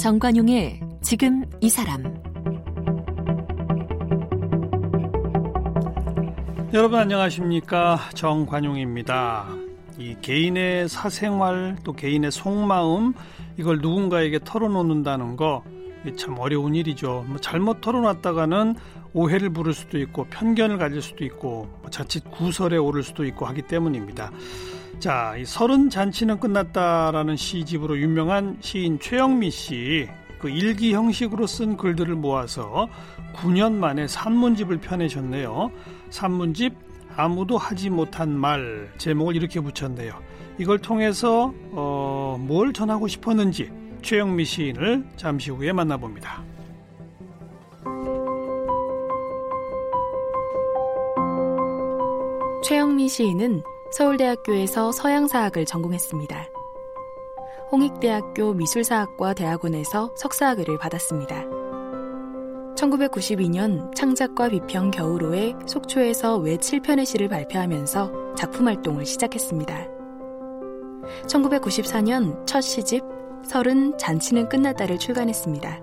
정관용의 지금 이 사람 여러분 안녕하십니까 정관용입니다. 이 개인의 사생활 또 개인의 속마음 이걸 누군가에게 털어놓는다는 거 참 어려운 일이죠. 뭐 잘못 털어놨다가는 오해를 부를 수도 있고 편견을 가질 수도 있고 뭐 자칫 구설에 오를 수도 있고 하기 때문입니다. 자, 이 서른 잔치는 끝났다라는 시집으로 유명한 시인 최영미 씨. 그 일기 형식으로 쓴 글들을 모아서 9년 만에 산문집을 펴내셨네요. 산문집 아무도 하지 못한 말 제목을 이렇게 붙였네요. 이걸 통해서 어, 뭘 전하고 싶었는지 최영미 시인을 잠시 후에 만나봅니다. 최영미 시인은 서울대학교에서 서양사학을 전공했습니다. 홍익대학교 미술사학과 대학원에서 석사학위를 받았습니다. 1992년 창작과 비평 겨울호에 속초에서 외 7편의 시를 발표하면서 작품 활동을 시작했습니다. 1994년 첫 시집 서른 잔치는 끝났다를 출간했습니다.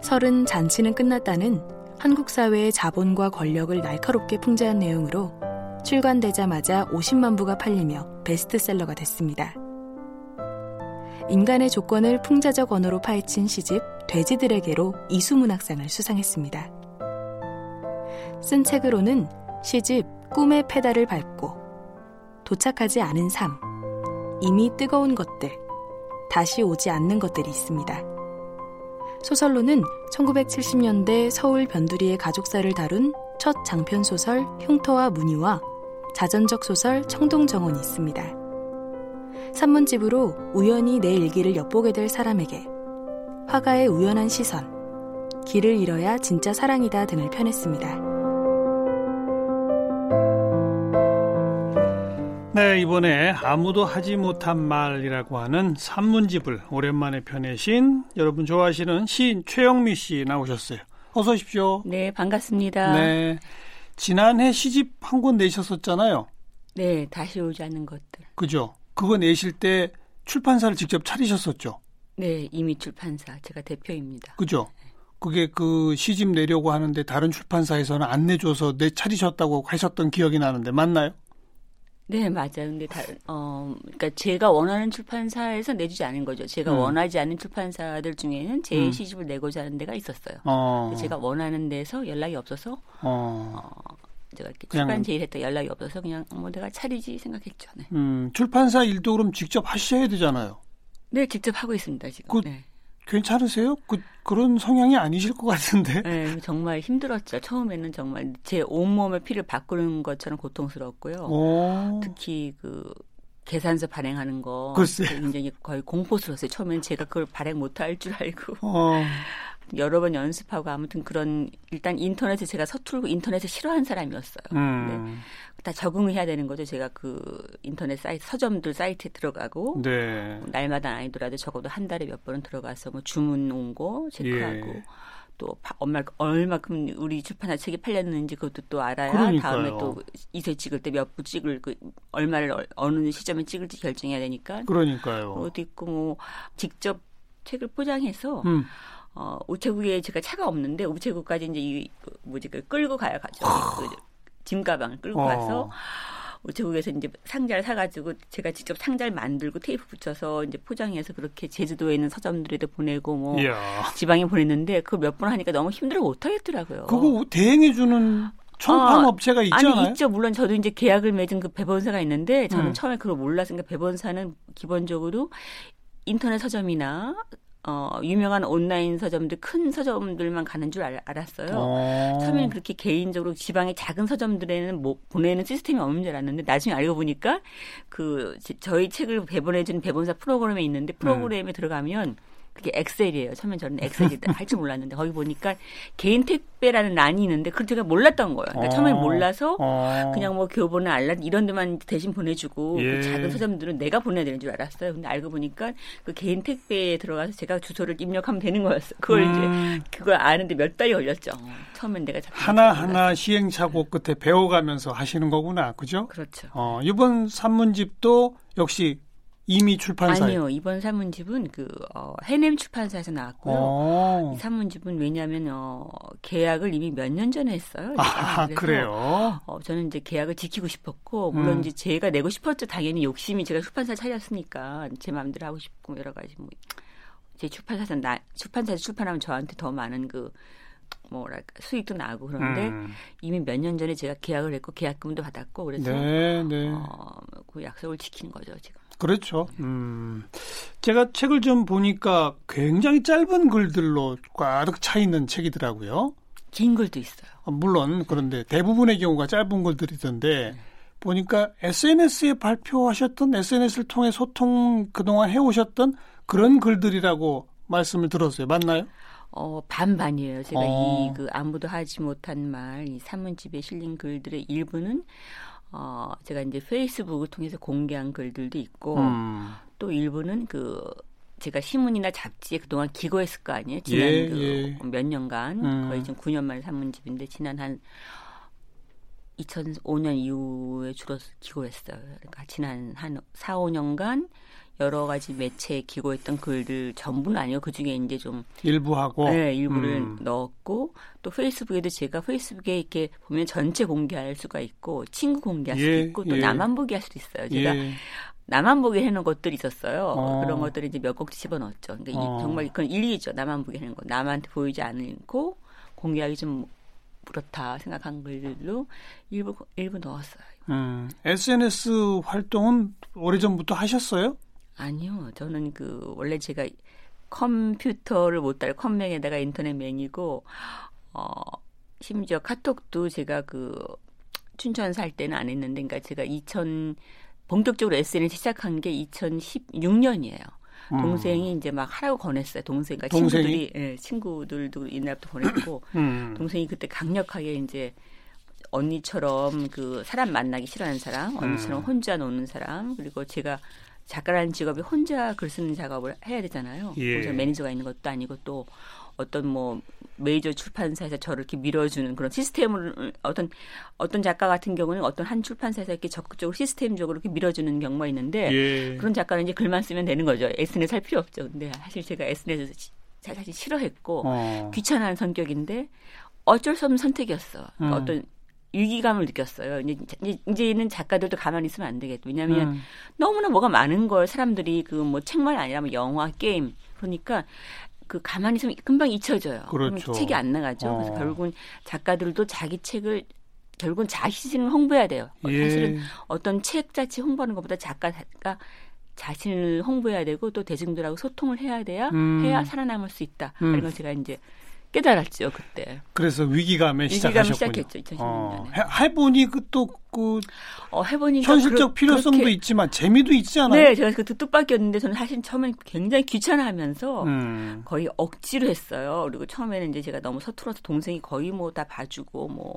서른 잔치는 끝났다는 한국 사회의 자본과 권력을 날카롭게 풍자한 내용으로 출간되자마자 50만 부가 팔리며 베스트셀러가 됐습니다. 인간의 조건을 풍자적 언어로 파헤친 시집 돼지들에게로 이수문학상을 수상했습니다. 쓴 책으로는 시집 꿈의 페달을 밟고 도착하지 않은 삶, 이미 뜨거운 것들, 다시 오지 않는 것들이 있습니다. 소설로는 1970년대 서울 변두리의 가족사를 다룬 첫 장편 소설 흉터와 무늬와 자전적 소설 청동정원이 있습니다. 산문집으로 우연히 내 일기를 엿보게 될 사람에게 화가의 우연한 시선, 길을 잃어야 진짜 사랑이다 등을 펴냈습니다. 네, 이번에 아무도 하지 못한 말이라고 하는 산문집을 오랜만에 펴내신 여러분 좋아하시는 시인 최영미 씨 나오셨어요. 어서 오십시오. 네, 반갑습니다. 네. 지난해 시집 한 권 내셨었잖아요. 네, 다시 오지 않는 것들. 그죠? 그거 내실 때 출판사를 직접 차리셨었죠? 네, 이미 출판사 제가 대표입니다. 그죠? 그게 그 시집 내려고 하는데 다른 출판사에서는 안 내줘서 내 차리셨다고 하셨던 기억이 나는데 맞나요? 네, 맞아요. 근데 다, 어, 그러니까 제가 원하는 출판사에서 내주지 않은 거죠. 제가 음. 원하지 않는 출판사들 중에는 제 음. 시집을 내고자 하는 데가 있었어요. 어. 제가 원하는 데서 연락이 없어서, 어. 어 제가 이렇게 출판 제의했다 연락이 없어서 그냥 뭐 내가 차리지 생각했죠. 네. 음, 출판사 일도 그럼 직접 하셔야 되잖아요. 네, 직접 하고 있습니다 지금. 그, 네. 괜찮으세요? 그 그런 성향이 아니실 것 같은데. 네, 정말 힘들었죠. 처음에는 정말 제 온몸의 피를 바꾸는 것처럼 고통스러웠고요. 오. 특히 그 계산서 발행하는 거 글쎄. 굉장히 거의 공포스러웠어요. 처음엔 제가 그걸 발행 못할 줄 알고. 어. 여러 번 연습하고 아무튼 그런 일단 인터넷에 제가 서툴고 인터넷을 싫어하는 사람이었어요. 음. 다 적응을 해야 되는 거죠. 제가 그 인터넷 사이트 서점들 사이트에 들어가고 네. 뭐 날마다 아니더라도 적어도 한 달에 몇 번은 들어가서 뭐 주문 온 거 체크하고 예. 또 얼마 얼마큼 우리 출판사 책이 팔렸는지 그것도 또 알아야 그러니까요. 다음에 또 이세 찍을 때 몇 부 찍을 그 얼마를 어느 시점에 찍을지 결정해야 되니까. 그러니까요. 어디 있고 뭐 직접 책을 포장해서 음. 어, 우체국에 제가 차가 없는데 우체국까지 이제 이그 뭐지 그 끌고 가야 가죠. 그 짐 가방을 끌고 어. 가서 우체국에서 이제 상자를 사가지고 제가 직접 상자를 만들고 테이프 붙여서 이제 포장해서 그렇게 제주도에 있는 서점들에도 보내고 뭐 이야. 지방에 보냈는데 그걸 몇번 하니까 너무 힘들어 못 하겠더라고요. 그거 대행해주는 총판 어, 업체가 있잖아요. 아니 있죠. 물론 저도 이제 계약을 맺은 그 배번사가 있는데 저는 음. 처음에 그걸 몰랐으니까 배번사는 기본적으로 인터넷 서점이나 어, 유명한 온라인 서점들, 큰 서점들만 가는 줄 알, 았어요 어. 처음에는 그렇게 개인적으로 지방의 작은 서점들에는 뭐 보내는 시스템이 없는 줄 알았는데 나중에 알고 보니까 그 저희 책을 배번해주는 배번사 프로그램에 있는데 프로그램에 네. 들어가면 그게 엑셀이에요. 처음엔 저는 엑셀이 할 줄 몰랐는데 거기 보니까 개인 택배라는 란이 있는데 그걸 제가 몰랐던 거예요. 그러니까 어. 처음에 몰라서 어. 그냥 뭐 교보나 알람 이런 데만 대신 보내주고 그 예. 그 작은 서점들은 내가 보내야 되는 줄 알았어요. 근데 알고 보니까 그 개인 택배에 들어가서 제가 주소를 입력하면 되는 거였어요. 그걸 음. 이제 그걸 아는데 몇 달이 걸렸죠. 처음엔 내가 하나 하나 시행착오 끝에 배워가면서 하시는 거구나, 그죠? 그렇죠. 어, 이번 산문집도 역시 이미 출판사에 아니요 이번 산문집은 그 어, 해냄 출판사에서 나왔고요. 어. 이 산문집은 왜냐하면 어, 계약을 이미 몇 년 전에 했어요. 아, 그래요. 어, 저는 이제 계약을 지키고 싶었고 물론 음. 이제 제가 내고 싶었죠. 당연히 욕심이 제가 출판사 차렸으니까 제 마음대로 하고 싶고 여러 가지 뭐 제 출판사에서 나 출판사에서 출판하면 저한테 더 많은 그 뭐랄까 수익도 나고 그런데 음. 이미 몇 년 전에 제가 계약을 했고 계약금도 받았고 그래서 네, 네. 어, 그 약속을 지키는 거죠 지금. 그렇죠. 음. 제가 책을 좀 보니까 굉장히 짧은 글들로 꽉차 있는 책이더라고요. 긴 글도 있어요. 아, 물론 그런데 대부분의 경우가 짧은 글들이던데 보니까 SNS에 발표하셨던 SNS를 통해 소통 그동안 해오셨던 그런 글들이라고 말씀을 들었어요. 맞나요? 어, 반반이에요. 제가 어. 이그 아무도 하지 못한 말, 이 산문집에 실린 글들의 일부는 어, 제가 이제 페이스북을 통해서 공개한 글들도 있고 음. 또 일부는 그 제가 신문이나 잡지에 그동안 기고했을 거 아니에요. 지난 예, 그 예. 몇 년간 음. 거의 지금 9년 만에 산문집인데 지난 한 2005년 이후에 주로 기고했어요. 그러니까 지난 한 4, 5년간 여러 가지 매체에 기고했던 글들 전부는 아니고 그 중에 이제 좀 일부 하고 네, 일부를 음. 넣었고 또 페이스북에도 제가 페이스북에 이렇게 보면 전체 공개할 수가 있고 친구 공개할 수도 예, 있고 또 예. 나만 보게 할 수도 있어요. 제가 예. 나만 보게 해놓은 것들이 있었어요. 어. 그런 것들을 이제 몇 곡 집어 넣었죠. 그러니까 이- 어. 정말 그건 일리죠. 나만 보게 하는 거. 남한테 보이지 않고 공개하기 좀 그렇다 생각한 글로 일부 일부 넣었어요. 음. SNS 활동은 오래전부터 하셨어요? 아니요. 저는 그 원래 제가 컴퓨터를 못 달고 컴맹에다가 인터넷 맹이고 어 심지어 카톡도 제가 그 춘천 살 때는 안 했는데 그러니까 제가 2000 본격적으로 SNS 시작한 게 2016년이에요. 음. 동생이 이제 막 하라고 권했어요. 동생, 그러니까 동생이? 친구들이, 예, 친구들도 이날부터 보냈고, 음. 동생이 그때 강력하게 이제 언니처럼 그 사람 만나기 싫어하는 사람, 언니처럼 음. 혼자 노는 사람, 그리고 제가 작가라는 직업이 혼자 글 쓰는 작업을 해야 되잖아요. 예. 그래서 매니저가 있는 것도 아니고 또 어떤 뭐 메이저 출판사에서 저를 이렇게 밀어주는 그런 시스템을 어떤 어떤 작가 같은 경우는 어떤 한 출판사에서 이렇게 적극적으로 시스템적으로 이렇게 밀어주는 경우가 있는데 예. 그런 작가는 이제 글만 쓰면 되는 거죠. SNS 할 필요 없죠. 근데 사실 제가 SNS 시- 사실 싫어했고 어. 귀찮아하는 성격인데 어쩔 수 없는 선택이었어. 그러니까 음. 어떤 위기감을 느꼈어요. 이제, 이제 이제는 작가들도 가만히 있으면 안 되겠다. 왜냐하면 음. 너무나 뭐가 많은 걸 사람들이 그 뭐 책만 아니라 뭐 영화, 게임 그러니까 그 가만히 있으면 금방 잊혀져요. 그렇죠. 책이 안 나가죠. 그래서 어. 결국은 작가들도 자기 책을 결국은 자신을 홍보해야 돼요. 예. 사실은 어떤 책 자체 홍보하는 것보다 작가가 자신을 홍보해야 되고 또 대중들하고 소통을 해야 돼야 음. 해야 살아남을 수 있다. 음. 이런 걸 제가 이제 깨달았죠 그때. 그래서 위기감에 시작하셨군요. 시작했죠 2016년에. 어, 해, 해보니 그또그 어, 해보니까 현실적 그러- 필요성도 그렇게- 있지만 재미도 있지 않아요? 네, 제가 그 뜻밖이었는데 저는 사실 처음엔 굉장히 귀찮아하면서 음. 거의 억지로 했어요. 그리고 처음에는 이제 제가 너무 서툴러서 동생이 거의 뭐 다 봐주고 뭐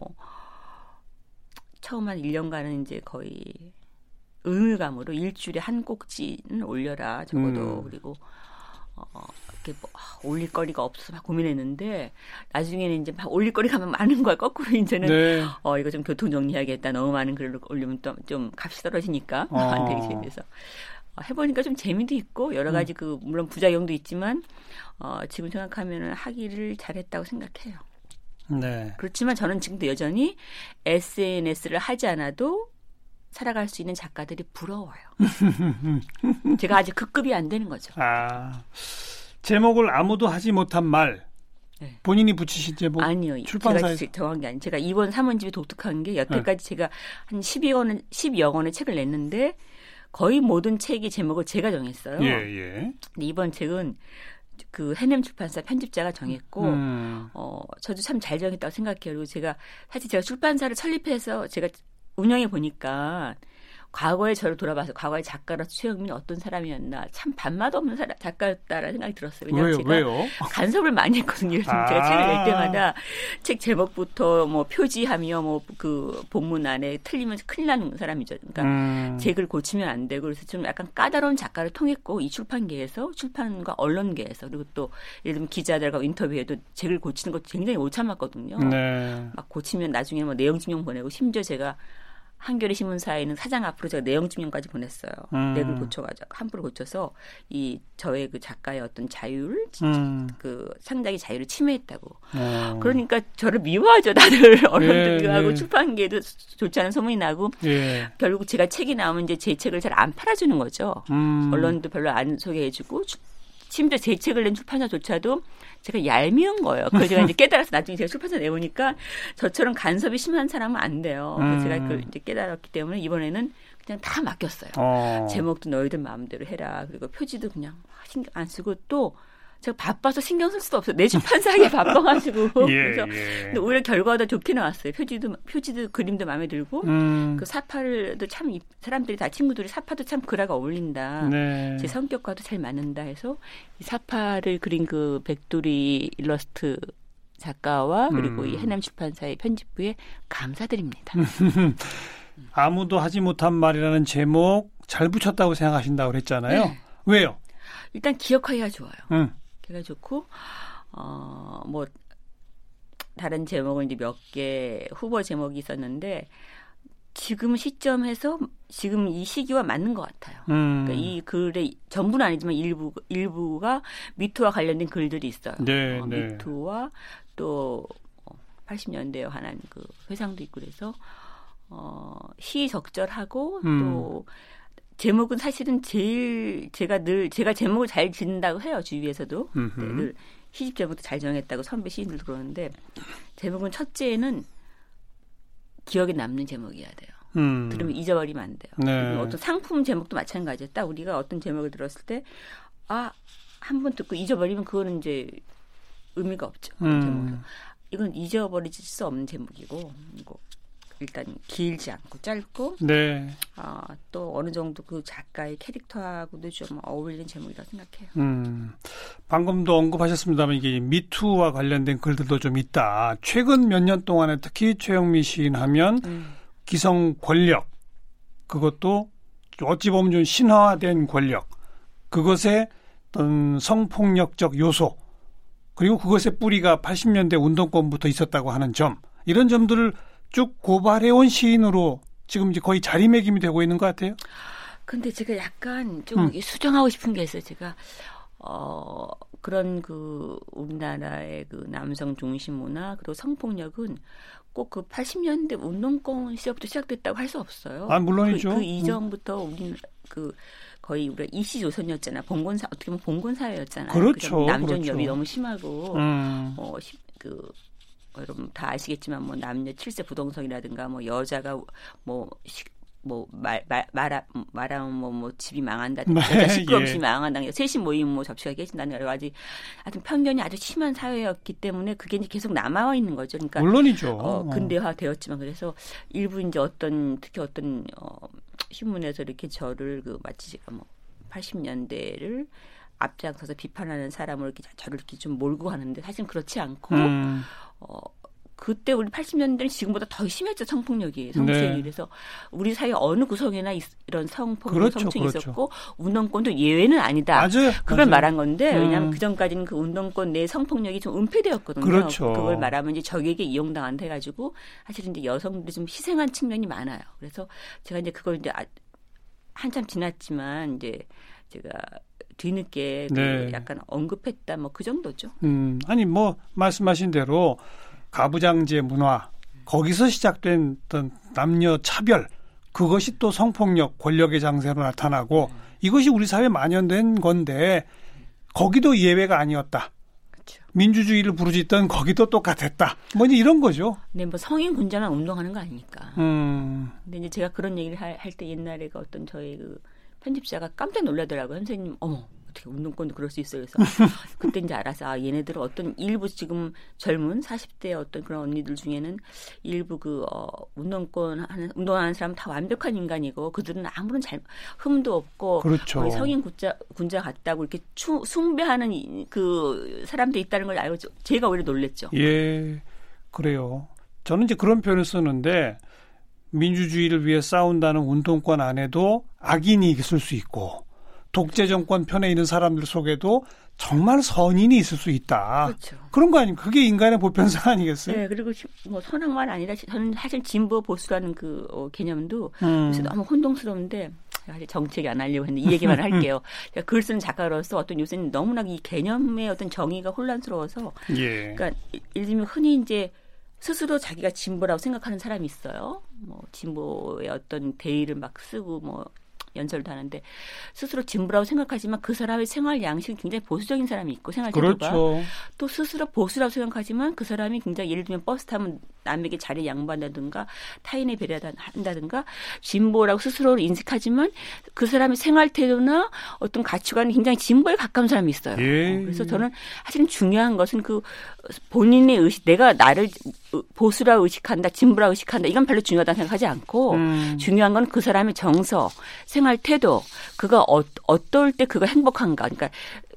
처음 한 1년간은 이제 거의 의무감으로 일주일에 한 꼭지는 올려라 적어도 음. 그리고 어 이렇게 뭐 아, 올릴 거리가 없어서 막 고민했는데 나중에는 이제 막 올릴 거리가 많은 거야 거꾸로 이제는 네. 어 이거 좀 교통 정리하겠다 너무 많은 글을 올리면 또 좀 값이 떨어지니까 어. 안 되기 재미서 어, 해보니까 좀 재미도 있고 여러 가지 그 물론 부작용도 있지만 어 지금 생각하면은 하기를 잘했다고 생각해요. 네. 그렇지만 저는 지금도 여전히 SNS를 하지 않아도 살아갈 수 있는 작가들이 부러워요. 제가 아직 그 급이 안 되는 거죠. 아 제목을 아무도 하지 못한 말 네. 본인이 붙이신 제목 아니요. 뭐 출판사에서 제가 정한 게 아니. 제가 이번 사문집이 독특한 게 여태까지 제가 한 10여 권, 10여 권의 책을 냈는데 거의 모든 책의 제목을 제가 정했어요. 예 예. 근데 이번 책은 그 해냄 출판사 편집자가 정했고 음. 어 저도 참 잘 정했다고 생각해요. 그리고 제가 사실 제가 출판사를 설립해서 제가 운영해 보니까 과거에 저를 돌아봐서 과거의 작가로서 최영민이 어떤 사람이었나 참 반맛 없는 사람, 작가였다라는 생각이 들었어요. 왜냐하면 왜요 제가 왜요? 간섭을 많이 했거든요. 아. 제가 책을 낼 때마다 책 제목부터 뭐 표지하며 뭐 그 본문 안에 틀리면 큰일 나는 사람이죠. 그러니까 음. 제글 고치면 안 되고 그래서 좀 약간 까다로운 작가를 통했고 이 출판계에서 출판과 언론계에서 그리고 또 예를 들면 기자들과 인터뷰에도 제글 고치는 거 굉장히 못 참았거든요. 네. 막 고치면 나중에 뭐 내용 증명 보내고 심지어 제가 한겨레 신문사에는 사장 앞으로 제가 내용 증명까지 보냈어요. 음. 렉을 고쳐가지고 함부로 고쳐서 이 저의 그 작가의 어떤 자율, 음. 그 창작의 자유를 침해했다고. 어. 그러니까 저를 미워하죠 다들 언론들이 예, 하고 예. 출판계도 좋지 않은 소문이 나고 예. 결국 제가 책이 나오면 이제 제 책을 잘 안 팔아주는 거죠. 음. 언론도 별로 안 소개해주고 주- 심지어 제 책을 낸 출판사조차도 제가 얄미운 거예요. 그걸 제가 이제 깨달아서 나중에 제가 출판사 내보니까 저처럼 간섭이 심한 사람은 안 돼요. 음. 제가 그걸 이제 깨달았기 때문에 이번에는 그냥 다 맡겼어요. 어. 제목도 너희들 마음대로 해라. 그리고 표지도 그냥 신경 안 쓰고 또 제가 바빠서 신경 쓸 수도 없어요. 내 출판사하기 바빠가지고. 예, 그래서 예. 근데 오히려 결과가 더 좋게 나왔어요. 표지도 표지도 그림도 마음에 들고 음. 그 사파를도 참 이- 사람들이 다 친구들이 사파도 참 글하가 어울린다. 네. 제 성격과도 잘 맞는다 해서 이 사파를 그린 그 백돌이 일러스트 작가와 그리고 음. 이 해남 출판사의 편집부에 감사드립니다. 아무도 하지 못한 말이라는 제목 잘 붙였다고 생각하신다고 그랬잖아요. 네. 왜요? 일단 기억하기가 좋아요. 응. 걔가 좋고 어뭐 다른 제목은 이제 몇 개 후보 제목이 있었는데 지금 시점에서 지금 이 시기와 맞는 것 같아요. 음. 그러니까 이 글의 전부는 아니지만 일부 일부가 미투와 관련된 글들이 있어요. 네, 어, 네. 미투와 또 80년대에 관한 그 회상도 있고 그래서 어, 시적절하고 음. 또 제목은 사실은 제일 제가 늘 제가 제목을 잘 짓는다고 해요 주위에서도. 네, 늘 시집 제목도 잘 정했다고 선배 시인들도 그러는데 제목은 첫째는 기억에 남는 제목이어야 돼요. 음. 들으면 잊어버리면 안 돼요. 네. 어떤 상품 제목도 마찬가지예요. 딱 우리가 어떤 제목을 들었을 때 아, 한 번 듣고 잊어버리면 그거는 이제 의미가 없죠. 음. 이건 잊어버리질 수 없는 제목이고 이거 일단 길지 않고 짧고 네. 아, 또 어느 정도 그 작가의 캐릭터하고도 좀 어울리는 제목이라고 생각해요. 음. 방금도 언급하셨습니다만 이게 미투와 관련된 글들도 좀 있다. 최근 몇 년 동안에 특히 최영미 시인 하면 음. 기성 권력 그것도 어찌 보면 좀 신화된 권력 그것의 어떤 성폭력적 요소 그리고 그것의 뿌리가 80년대 운동권부터 있었다고 하는 점 이런 점들을 쭉 고발해온 시인으로 지금 이제 거의 자리매김이 되고 있는 것 같아요. 근데 제가 약간 좀 음. 수정하고 싶은 게 있어요. 제가 어 그런 그 우리나라의 그 남성 중심 문화 그리고 성폭력은 꼭 그 80년대 운동권 시절부터 시작됐다고 할 수 없어요. 아, 물론이죠. 그, 그 음. 이전부터 우리 그 거의 우리가 이시 조선이었잖아. 봉건사 어떻게 보면 봉건 사회였잖아요. 그렇죠, 남존 그렇죠. 여비 너무 심하고 음. 어, 시- 그 여러분 다 아시겠지만 뭐 남녀 칠세 부동성이라든가 뭐 여자가 뭐 시- 뭐 말, 말, 말하, 말하면 뭐, 뭐 집이 망한다든가 네, 여자 시끄러움 예. 망한다든가 셋이 모이면 뭐 접시가 깨진다는 여러 가지 하여튼 편견이 아주 심한 사회였기 때문에 그게 이제 계속 남아 있는 거죠. 그러니까 물론이죠. 어, 근대화 되었지만 그래서 일부 이제 어떤 특히 어떤 어, 신문에서 이렇게 저를 그 마치 제가 뭐 80년대를 앞장서서 비판하는 사람을 이렇게 저를 이렇게 좀 몰고 가는데 사실 그렇지 않고 음. 어 그때 우리 80년대는 지금보다 더 심했죠 성폭력이 성추행이 네. 그래서 우리 사회 어느 구석에나 있- 이런 성폭력 그렇죠, 성추행이 그렇죠. 있었고 운동권도 예외는 아니다. 맞아요. 그걸 맞아요. 말한 건데 음. 왜냐하면 그 전까지는 그 운동권 내 성폭력이 좀 은폐되었거든요. 그렇죠. 그걸 말하면 이제 적에게 이용당한다 해가지고 사실은 이제 여성들이 좀 희생한 측면이 많아요. 그래서 제가 이제 그걸 이제 아- 한참 지났지만 이제 제가 뒤늦게 그 네. 약간 언급했다 뭐 그 정도죠. 음, 아니 뭐 말씀하신 대로 가부장제 문화 거기서 시작된 어떤 남녀 차별 그것이 또 성폭력 권력의 장세로 나타나고 이것이 우리 사회에 만연된 건데 거기도 예외가 아니었다. 그렇죠. 민주주의를 부르짖던 거기도 똑같았다. 뭐 이제 이런 거죠. 근데 뭐 성인 군자만 운동하는 거 아니니까. 음, 근데 이제 제가 그런 얘기를 할 때 옛날에 그 어떤 저희 그 편집자가 깜짝 놀라더라고요. 선생님, 어머, 어떻게 운동권도 그럴 수 있어요. 그래서 그때 이제 알아서 아, 얘네들은 어떤 일부 지금 젊은 40대 어떤 그런 언니들 중에는 일부 그 어, 운동권 하는 운동하는 사람 다 완벽한 인간이고 그들은 아무런 잘 흠도 없고 그렇죠. 거의 성인 군자 군자 같다고 이렇게 추, 숭배하는 이- 그 사람도 있다는 걸 알고 제가 오히려 놀랬죠. 예, 그래요. 저는 이제 그런 표현을 쓰는데 민주주의를 위해 싸운다는 운동권 안에도 악인이 있을 수 있고 독재 정권 편에 있는 사람들 속에도 정말 선인이 있을 수 있다. 그렇죠. 그런 거 아닙니까? 그게 인간의 보편성 아니겠어요? 네, 그리고 뭐 선악만 아니라 저는 사실 진보 보수라는 그 어, 개념도 음. 그래서 너무 혼동스러운데 사실 정책이 안 하려고 했는데 이 얘기만 할게요. 제가 글 쓰는 작가로서 어떤 요새는 너무나 이 개념의 어떤 정의가 혼란스러워서 예. 그러니까 예를 들면 흔히 이제 스스로 자기가 진보라고 생각하는 사람이 있어요. 뭐 진보의 어떤 대의를 막 쓰고 뭐 연설도 하는데 스스로 진보라고 생각하지만 그 사람의 생활 양식은 굉장히 보수적인 사람이 있고 생활 태도가 그렇죠. 또 스스로 보수라고 생각하지만 그 사람이 굉장히 예를 들면 버스 타면 남에게 자리 양보한다든가 타인의 배려한다든가 진보라고 스스로를 인식하지만 그 사람의 생활 태도나 어떤 가치관이 굉장히 진보에 가까운 사람이 있어요. 예. 어, 그래서 저는 사실은 중요한 것은 그 본인의 의식, 내가 나를 보수라고 의식한다, 진보라고 의식한다, 이건 별로 중요하다고 생각하지 않고 음. 중요한 건 그 사람의 정서, 생활 태도, 그가 어, 어떨 때 그가 행복한가. 그러니까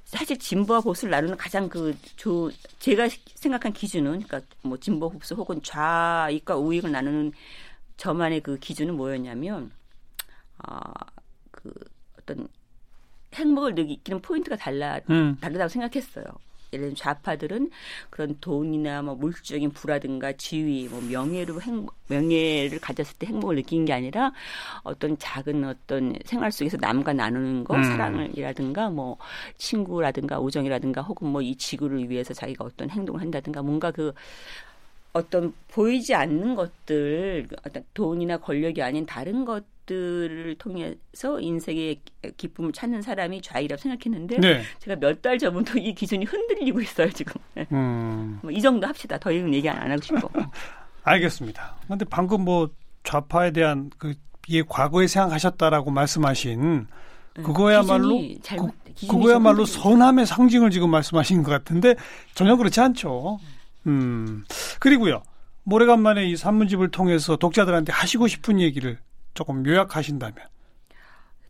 사실 진보와 보수를 나누는 가장 그 조, 제가 생각한 기준은 그러니까 뭐 진보 보수 혹은 좌익과 우익을 나누는 저만의 그 기준은 뭐였냐면 아그 어떤 행복을 느끼는 포인트가 달라 음. 다르다고 생각했어요. 예를 들면 좌파들은 그런 돈이나 뭐 물질적인 부라든가 지위, 뭐 명예로 행 명예를 가졌을 때 행복을 느끼는 게 아니라 어떤 작은 어떤 생활 속에서 남과 나누는 거, 음. 사랑이라든가 뭐 친구라든가 우정이라든가 혹은 뭐 이 지구를 위해서 자기가 어떤 행동을 한다든가 뭔가 그 어떤 보이지 않는 것들, 어떤 돈이나 권력이 아닌 다른 것 들을 통해서 인생의 기쁨을 찾는 사람이 좌익이라고 생각했는데 네. 제가 몇 달 전부터 이 기준이 흔들리고 있어요 지금. 네. 음. 뭐 이 정도 합시다. 더 이상 얘기 안 하고 싶어. 알겠습니다. 근데 방금 뭐 좌파에 대한 그 이게 과거에 생각하셨다라고 말씀하신 그거야말로 네, 기준이 잘못, 기준이 그거야말로 선함의 상징을 지금 말씀하신 것 같은데 전혀 그렇지 않죠. 음. 그리고요. 모래간만에 이 산문집을 통해서 독자들한테 하시고 싶은 얘기를 조금 요약하신다면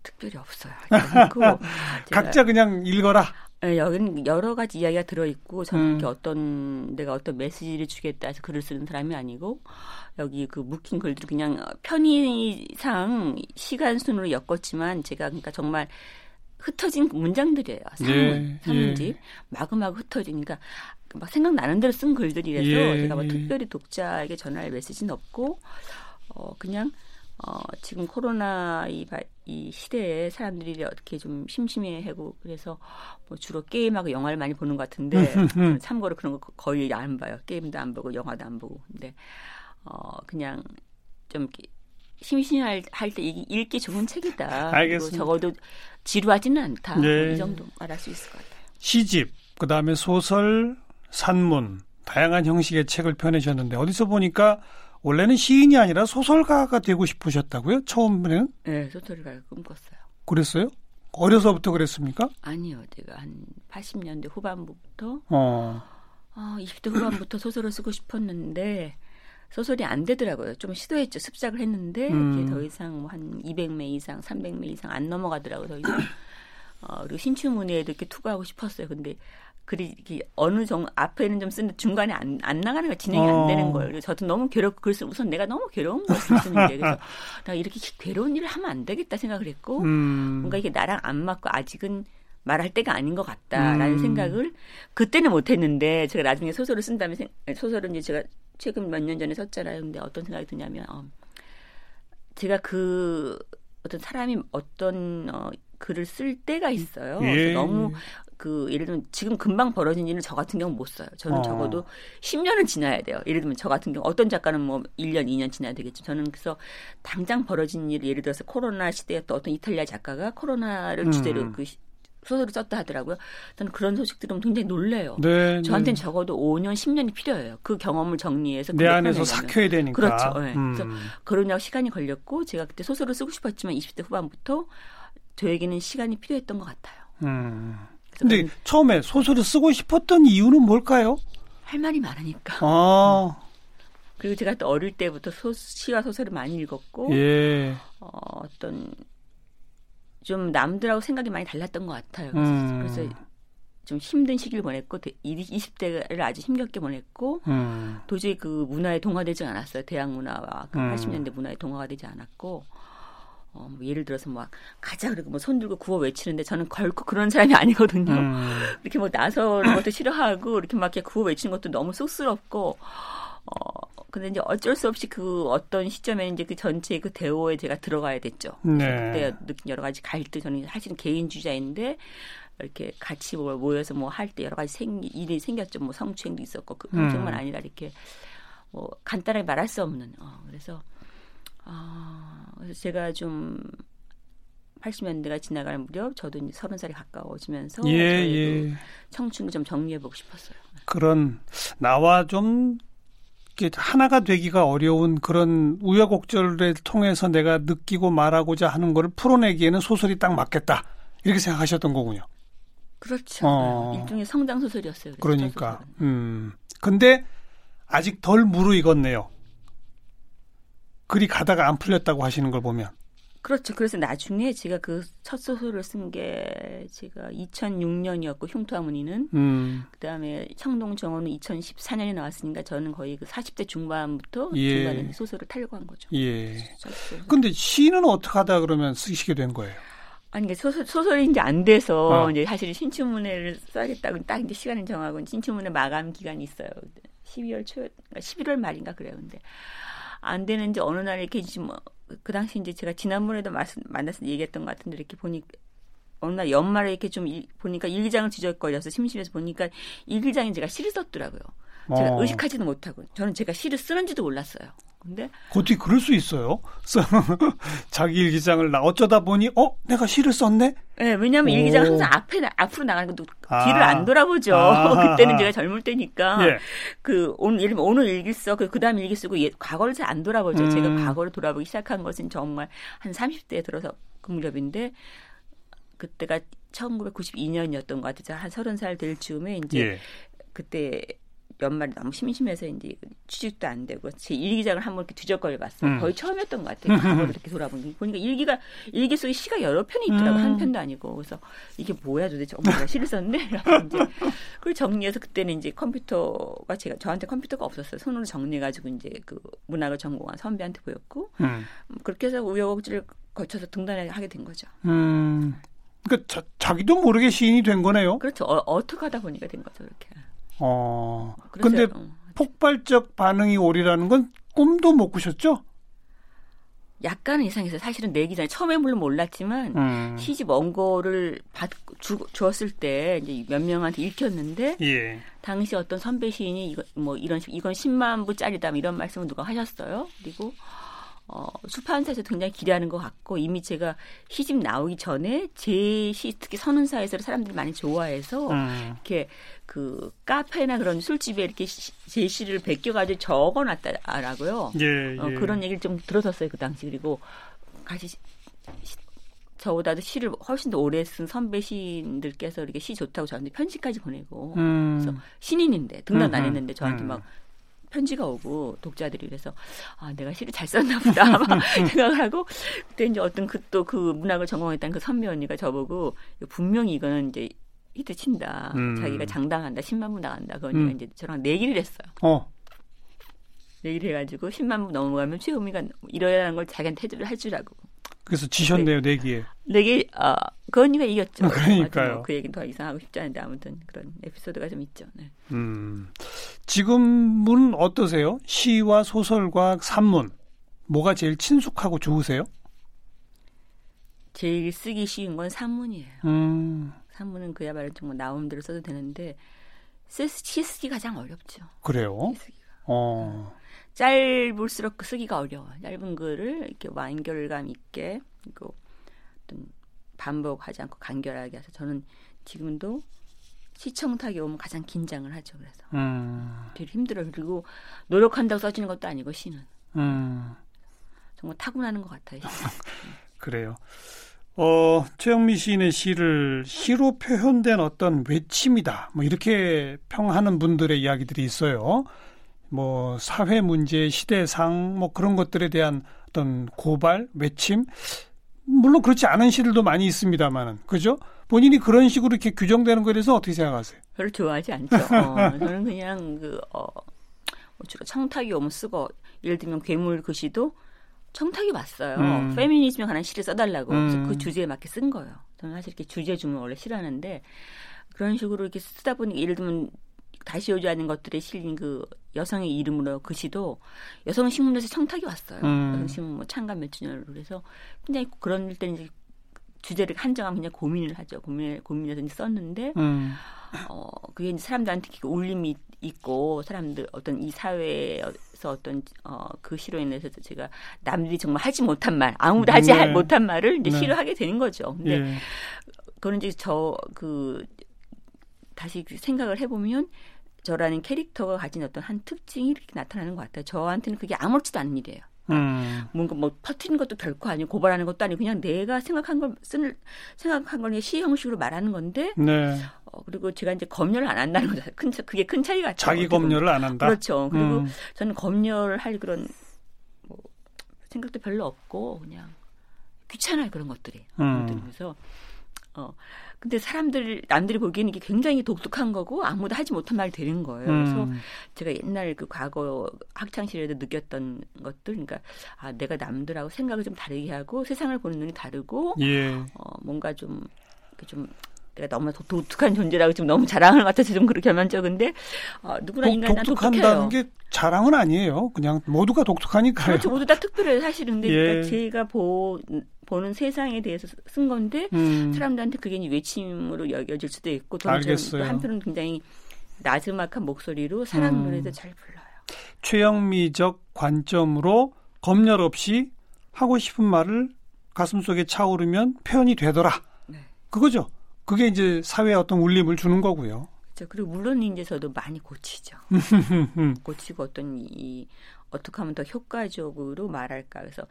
특별히 없어요. 각자 그냥 읽어라. 예, 여기는 여러 가지 이야기가 들어있고 저는 음. 어떤 내가 어떤 메시지를 주겠다 해서 글을 쓰는 사람이 아니고 여기 그 묶인 글들을 그냥 편의상 시간 순으로 엮었지만 제가 그러니까 정말 흩어진 문장들이에요. 산문, 예, 산문집 예. 마구마구 흩어지니까 막 생각나는 대로 쓴 글들이라서 예, 제가 뭐 예. 특별히 독자에게 전할 메시지는 없고 어 그냥 어 지금 코로나 이, 바- 이 시대에 사람들이 어떻게 좀 심심해하고 그래서 뭐 주로 게임하고 영화를 많이 보는 것 같은데 저는 참고로 그런 거 거- 거의 안 봐요. 게임도 안 보고 영화도 안 보고. 근데 어 그냥 좀 심심할 때 읽기 좋은 책이다. 알겠습니다. 적어도 지루하지는 않다. 네. 뭐이 정도 말할 수 있을 것 같아요. 시집, 그 다음에 소설, 산문, 다양한 형식의 책을 펴내셨는데 어디서 보니까 원래는 시인이 아니라 소설가가 되고 싶으셨다고요? 처음에는 네, 소설가를 꿈꿨어요. 그랬어요? 어려서부터 그랬습니까? 아니요, 제가 한 80년대 후반부터 어. 아, 20대 후반부터 소설을 쓰고 싶었는데 소설이 안 되더라고요. 좀 시도했죠. 습작을 했는데 음. 이게 더 이상 뭐 한 200매 이상, 300매 이상 안 넘어가더라고요. 더 이상. 어, 그리고 신춘문예에도 이렇게 투과하고 싶었어요. 근데 글이 이렇게 어느 정도 앞에는 좀 쓰는데 중간에 안, 안 나가는 거 진행이 어. 안 되는 거예요. 그래서 저도 너무 괴롭고 그래서 우선 내가 너무 괴로운 거예요. 쓰는 게. 그래서 나 이렇게 괴로운 일을 하면 안 되겠다 생각을 했고 음. 뭔가 이게 나랑 안 맞고 아직은 말할 때가 아닌 것 같다라는 음. 생각을 그때는 못했는데 제가 나중에 소설을 쓴 다음에 생- 소설은 이제 제가 최근 몇 년 전에 썼잖아요. 근데 어떤 생각이 드냐면 어, 제가 그 어떤 사람이 어떤 어, 글을 쓸 때가 있어요. 예. 그래서 너무 그 예를 들면 지금 금방 벌어진 일은 저 같은 경우 못 써요. 저는 어. 적어도 10년은 지나야 돼요. 예를 들면 저 같은 경우 어떤 작가는 뭐 1년, 2년 지나야 되겠죠. 저는 그래서 당장 벌어진 일 예를 들어서 코로나 시대였던 어떤 이탈리아 작가가 코로나를 음. 주제로 그 시- 소설을 썼다 하더라고요. 저는 그런 소식 들으면 굉장히 놀래요. 네, 저한테는 네. 적어도 5년, 10년이 필요해요. 그 경험을 정리해서 내 안에서. 삭혀야 되니까. 그렇죠. 네. 음. 그래서 그러냐고 시간이 걸렸고 제가 그때 소설을 쓰고 싶었지만 20대 후반부터 저에게는 시간이 필요했던 것 같아요. 음. 그래서 근데 저는 처음에 소설을 쓰고 싶었던 이유는 뭘까요? 할 말이 많으니까. 아, 그리고 제가 또 어릴 때부터 소, 시와 소설을 많이 읽었고 예. 어, 어떤 좀 남들하고 생각이 많이 달랐던 것 같아요. 음. 그래서 좀 힘든 시기를 보냈고 20대를 아주 힘겹게 보냈고 음. 도저히 그 문화에 동화되지 않았어요. 대학 문화와 그 음. 80년대 문화에 동화가 되지 않았고 어, 뭐 예를 들어서 막 가자 그러고 뭐 손 들고 구호 외치는데 저는 걸고 그런 사람이 아니거든요. 음. 이렇게 뭐 나서는 것도 싫어하고 이렇게 막 이렇게 구호 외치는 것도 너무 쑥스럽고 어 근데 이제 어쩔 수 없이 그 어떤 시점에 이제 그 전체 그 대오에 제가 들어가야 됐죠. 네. 그때 느낀 여러 가지 갈등 저는 사실은 개인주의자인데 이렇게 같이 뭐 모여서 뭐 할 때 여러 가지 생 일이 생겼죠. 뭐 성추행도 있었고 그 음. 정말 아니라 이렇게 뭐 간단하게 말할 수 없는 어 그래서 아 그래서 제가 좀 80년대가 지나갈 무렵 저도 이제 서른 살이 가까워지면서 예, 예. 청춘을 좀 정리해 보고 싶었어요. 그런 나와 좀 하나가 되기가 어려운 그런 우여곡절을 통해서 내가 느끼고 말하고자 하는 거를 풀어내기에는 소설이 딱 맞겠다. 이렇게 생각하셨던 거군요. 그렇죠. 어. 일종의 성장 소설이었어요. 그러니까. 소설은. 음. 근데 아직 덜 무르익었네요. 글이 가다가 안 풀렸다고 하시는 걸 보면. 그렇죠. 그래서 나중에 제가 그 첫 소설을 쓴 게 제가 2006년이었고 흉터하무니는 음. 그다음에 청동정원은 2014년에 나왔으니까 저는 거의 그 40대 중반부터 예. 중반에 소설을 타려고 한 거죠. 예. 근데 시는 어떻게 하다 그러면 쓰시게 된 거예요? 아니 소설 소설이 이제 안 돼서 어. 이제 사실 신춘문예를 써야겠다고 딱 이제 시간을 정하고 신춘문예 마감 기간이 있어요. 12월 초, 그러니까 11월 말인가 그래요. 근데 안 되는지 어느 날 이렇게 지금 뭐, 그 당시 이제 제가 지난번에도 말씀, 만나서 얘기했던 것 같은데 이렇게 보니 어느 날 연말에 이렇게 좀 일- 보니까 일기장을 뒤적거려서 심심해서 보니까 일기장에 제가 시를 썼더라고요. 제가 어. 의식하지도 못하고 저는 제가 시를 쓰는지도 몰랐어요. 근데 어떻게 그럴 수 있어요? 자기 일기장을 나 어쩌다 보니 어 내가 시를 썼네? 네, 왜냐하면 오. 일기장 항상 앞에 나- 앞으로 나가는 것도 아. 뒤를 안 돌아보죠. 아. 그때는 제가 젊을 때니까 예. 그 오늘 예를 들면 오늘 일기 써, 그 그다음 일기 쓰고 예, 과거를 잘 안 돌아보죠. 음. 제가 과거를 돌아보기 시작한 것은 정말 한 30대에 들어서 그 무렵인데 그때가 1992년이었던 것 같아요. 한 30살 될 즈음에 이제 예. 그때 연말에 너무 심심해서 이제 취직도 안 되고 제 일기장을 한번 이렇게 뒤적거려 봤어요. 음. 거의 처음이었던 것 같아요. 과거를 이렇게 돌아보니 보니까 일기가 일기 속에 시가 여러 편이 있더라고 음. 한 편도 아니고 그래서 이게 뭐야 도대체 엄마 가 시를 썼네. 그래서 이제 그걸 정리해서 그때는 이제 컴퓨터가 제가 저한테 컴퓨터가 없었어요. 손으로 정리해가지고 이제 그 문학을 전공한 선배한테 보였고 음. 음, 그렇게 해서 우여곡절을 거쳐서 등단을 하게 된 거죠. 음. 그러니까 자, 자기도 모르게 시인이 된 거네요. 그렇죠. 어, 어떻게 하다 보니까 된 거죠. 이렇게. 어. 그래서, 근데 어, 폭발적 반응이 오리라는 건 꿈도 못 꾸셨죠? 약간은 이상했어요. 사실은 내기 전에 처음에 물론 몰랐지만 음. 시집 원고를 받 주, 주었을 때 이제 몇 명한테 읽혔는데 예. 당시 어떤 선배 시인이 이거 뭐 이런 식 이건 10만 부짜리다 뭐 이런 말씀을 누가 하셨어요. 그리고 어出판사에서 굉장히 기대하는 것 같고 이미 제가 시집 나오기 전에 제 시 특히 선운사에서 사람들이 많이 좋아해서 음. 이렇게 그 카페나 그런 술집에 이렇게 시, 제 시를 베껴가지고 적어놨다라고요. 예, 예. 어, 그런 얘기를 좀 들었었어요 그 당시 그리고 같이 시- 시- 저보다도 시를 훨씬 더 오래 쓴 선배 시인들께서 이렇게 시 좋다고 저한테 편지까지 보내고 음. 그래서 신인인데 등단 안 음, 했는데 저한테 음. 막 편지가 오고 독자들이 그래서 아 내가 시를 잘 썼나 보다 막 생각을 하고 그때 이제 어떤 그또그 문학을 전공했던 그 선배 언니가 저보고 분명히 이거는 이제 히트 친다 음. 자기가 장당한다 10만 부 나간다 그 언니가 음. 이제 저랑 내기를 했어요 어. 내기를 해가지고 10만 부 넘어가면 최우미가 이러야 하는 걸 자기한테 해주를 해주라고 그래서 지셨네요, 내기에. 내기 아그 언니가 이겼죠 그러니까요. 하여튼 뭐그 얘기는 더 이상하고 싶지 않은데 아무튼 그런 에피소드가 좀 있죠 네. 음. 지금은 어떠세요? 시와 소설과 산문. 뭐가 제일 친숙하고 좋으세요? 제일 쓰기 쉬운 건 산문이에요 음. 산문은 그야말로 정말 나온 대로 써도 되는데 쓰, 시 쓰기 가장 어렵죠. 그래요? 시 쓰기가. 어. 짧을수록 그 쓰기가 어려워. 얇은 글을 이렇게 완결감 있게 그리고 어떤 반복하지 않고 간결하게 해서 저는 지금도 시청탁이 오면 가장 긴장을 하죠. 그래서 음. 되게 힘들어요. 그리고 노력한다고 써지는 것도 아니고 시는 음. 정말 타고나는 것 같아요. 그래요. 어, 최영미 시인의 시를 시로 표현된 어떤 외침이다. 뭐 이렇게 평하는 분들의 이야기들이 있어요. 뭐 사회 문제, 시대상 뭐 그런 것들에 대한 어떤 고발, 외침. 물론 그렇지 않은 시들도 많이 있습니다만은 그죠? 본인이 그런 식으로 이렇게 규정되는 거에 대해서 어떻게 생각하세요? 별로 좋아하지 않죠. 어, 저는 그냥 그 어, 뭐 주로 청탁이 오면 쓰고 예를 들면 괴물 글씨도 청탁이 왔어요. 음. 페미니즘에 관한 시를 써달라고. 음. 그 주제에 맞게 쓴 거예요. 저는 사실 이렇게 주제 주문 원래 싫어하는데 그런 식으로 이렇게 쓰다 보니 예를 들면 다시 요주하는 것들에 실린 그 여성의 이름으로 그 시도 여성 신문에서 청탁이 왔어요. 음. 여성 신문 뭐 창간 몇 주년으로 그래서 굉장히 그런 때 이제 주제를 한정하면 그냥 고민을 하죠. 고민 고민해서 이제 썼는데 음. 어 그게 이제 사람들한테 울림이 있고 사람들 어떤 이 사회에서 어떤 어그 시로 인해서 제가 남들이 정말 하지 못한 말 아무도 하지 네. 못한 말을 이제 네. 시로 하게 되는 거죠. 근데 예. 그거는 이제 저그 다시 그 생각을 해보면 저라는 캐릭터가 가진 어떤 한 특징이 이렇게 나타나는 것 같아요. 저한테는 그게 아무렇지도 않은 일이에요. 음. 뭔가 뭐 퍼뜨리는 것도 결코 아니고 고발하는 것도 아니고 그냥 내가 생각한 걸 쓰는 생각한 걸 시 형식으로 말하는 건데 네. 어, 그리고 제가 이제 검열을 안 한다는 거죠. 큰 차- 그게 큰 차이 같아요. 자기. 검열을 안 한다. 그렇죠. 그리고 음. 저는 검열할 그런 뭐 생각도 별로 없고 그냥 귀찮아요 그런 것들이. 음. 그래서 어 근데 사람들 남들이 보기에는 이게 굉장히 독특한 거고 아무도 하지 못한 말이 되는 거예요. 그래서 음. 제가 옛날 그 과거 학창 시절에도 느꼈던 것들, 그러니까 아 내가 남들하고 생각을 좀 다르게 하고 세상을 보는 눈이 다르고 예. 어 뭔가 좀 좀 내가 너무 독- 독특한 존재라고 좀 너무 자랑하는 것 같아서 좀 그렇게 결만적인데 어, 누구나 다 독특한다는. 게 자랑은 아니에요. 그냥 모두가 독특하니까요. 그렇죠. 모두 다 특별해요, 사실은. 근데 예. 그러니까 제가 보, 보는 세상에 대해서 쓴 건데, 음. 사람들한테 그게 외침으로 여겨질 수도 있고, 또 알겠어요. 한편은 굉장히 나즈막한 목소리로 사랑 음. 노래도 잘 불러요. 최영미적 관점으로 검열 없이 하고 싶은 말을 가슴속에 차오르면 표현이 되더라. 네. 그거죠. 그게 이제 사회에 어떤 울림을 주는 거고요. 그렇죠. 그리고 물론 이제 저도 많이 고치죠. 고치고 어떤 이 어떻게 하면 더 효과적으로 말할까. 그래서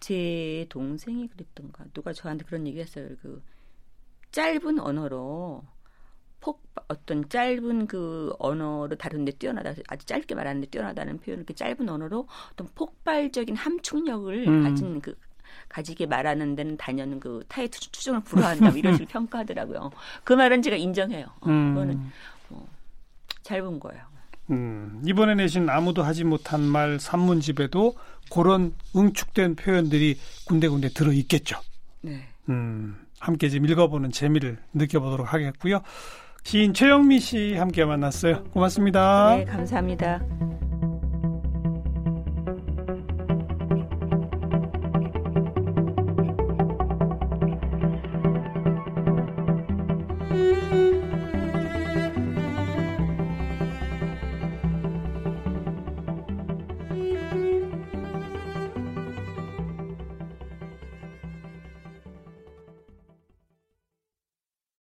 제 동생이 그랬던가 누가 저한테 그런 얘기했어요. 그 짧은 언어로 폭 어떤 짧은 그 언어로 다루는데 뛰어나다 아주 짧게 말하는데 뛰어나다는 표현을 이렇게 짧은 언어로 어떤 폭발적인 함축력을 음. 가진 그 가지게 말하는 데는 단연 그 타의 추- 추종을 불허한다 뭐 이런 식으로 평가하더라고요. 그 말은 제가 인정해요. 어, 그거는 음, 잘본 거예요. 음, 이번에 내신 아무도 하지 못한 말 산문집에도 그런 응축된 표현들이 군데군데 들어 있겠죠. 네. 음, 함께 좀 읽어보는 재미를 느껴보도록 하겠고요. 시인 최영미 씨 함께 만났어요. 고맙습니다. 네, 감사합니다.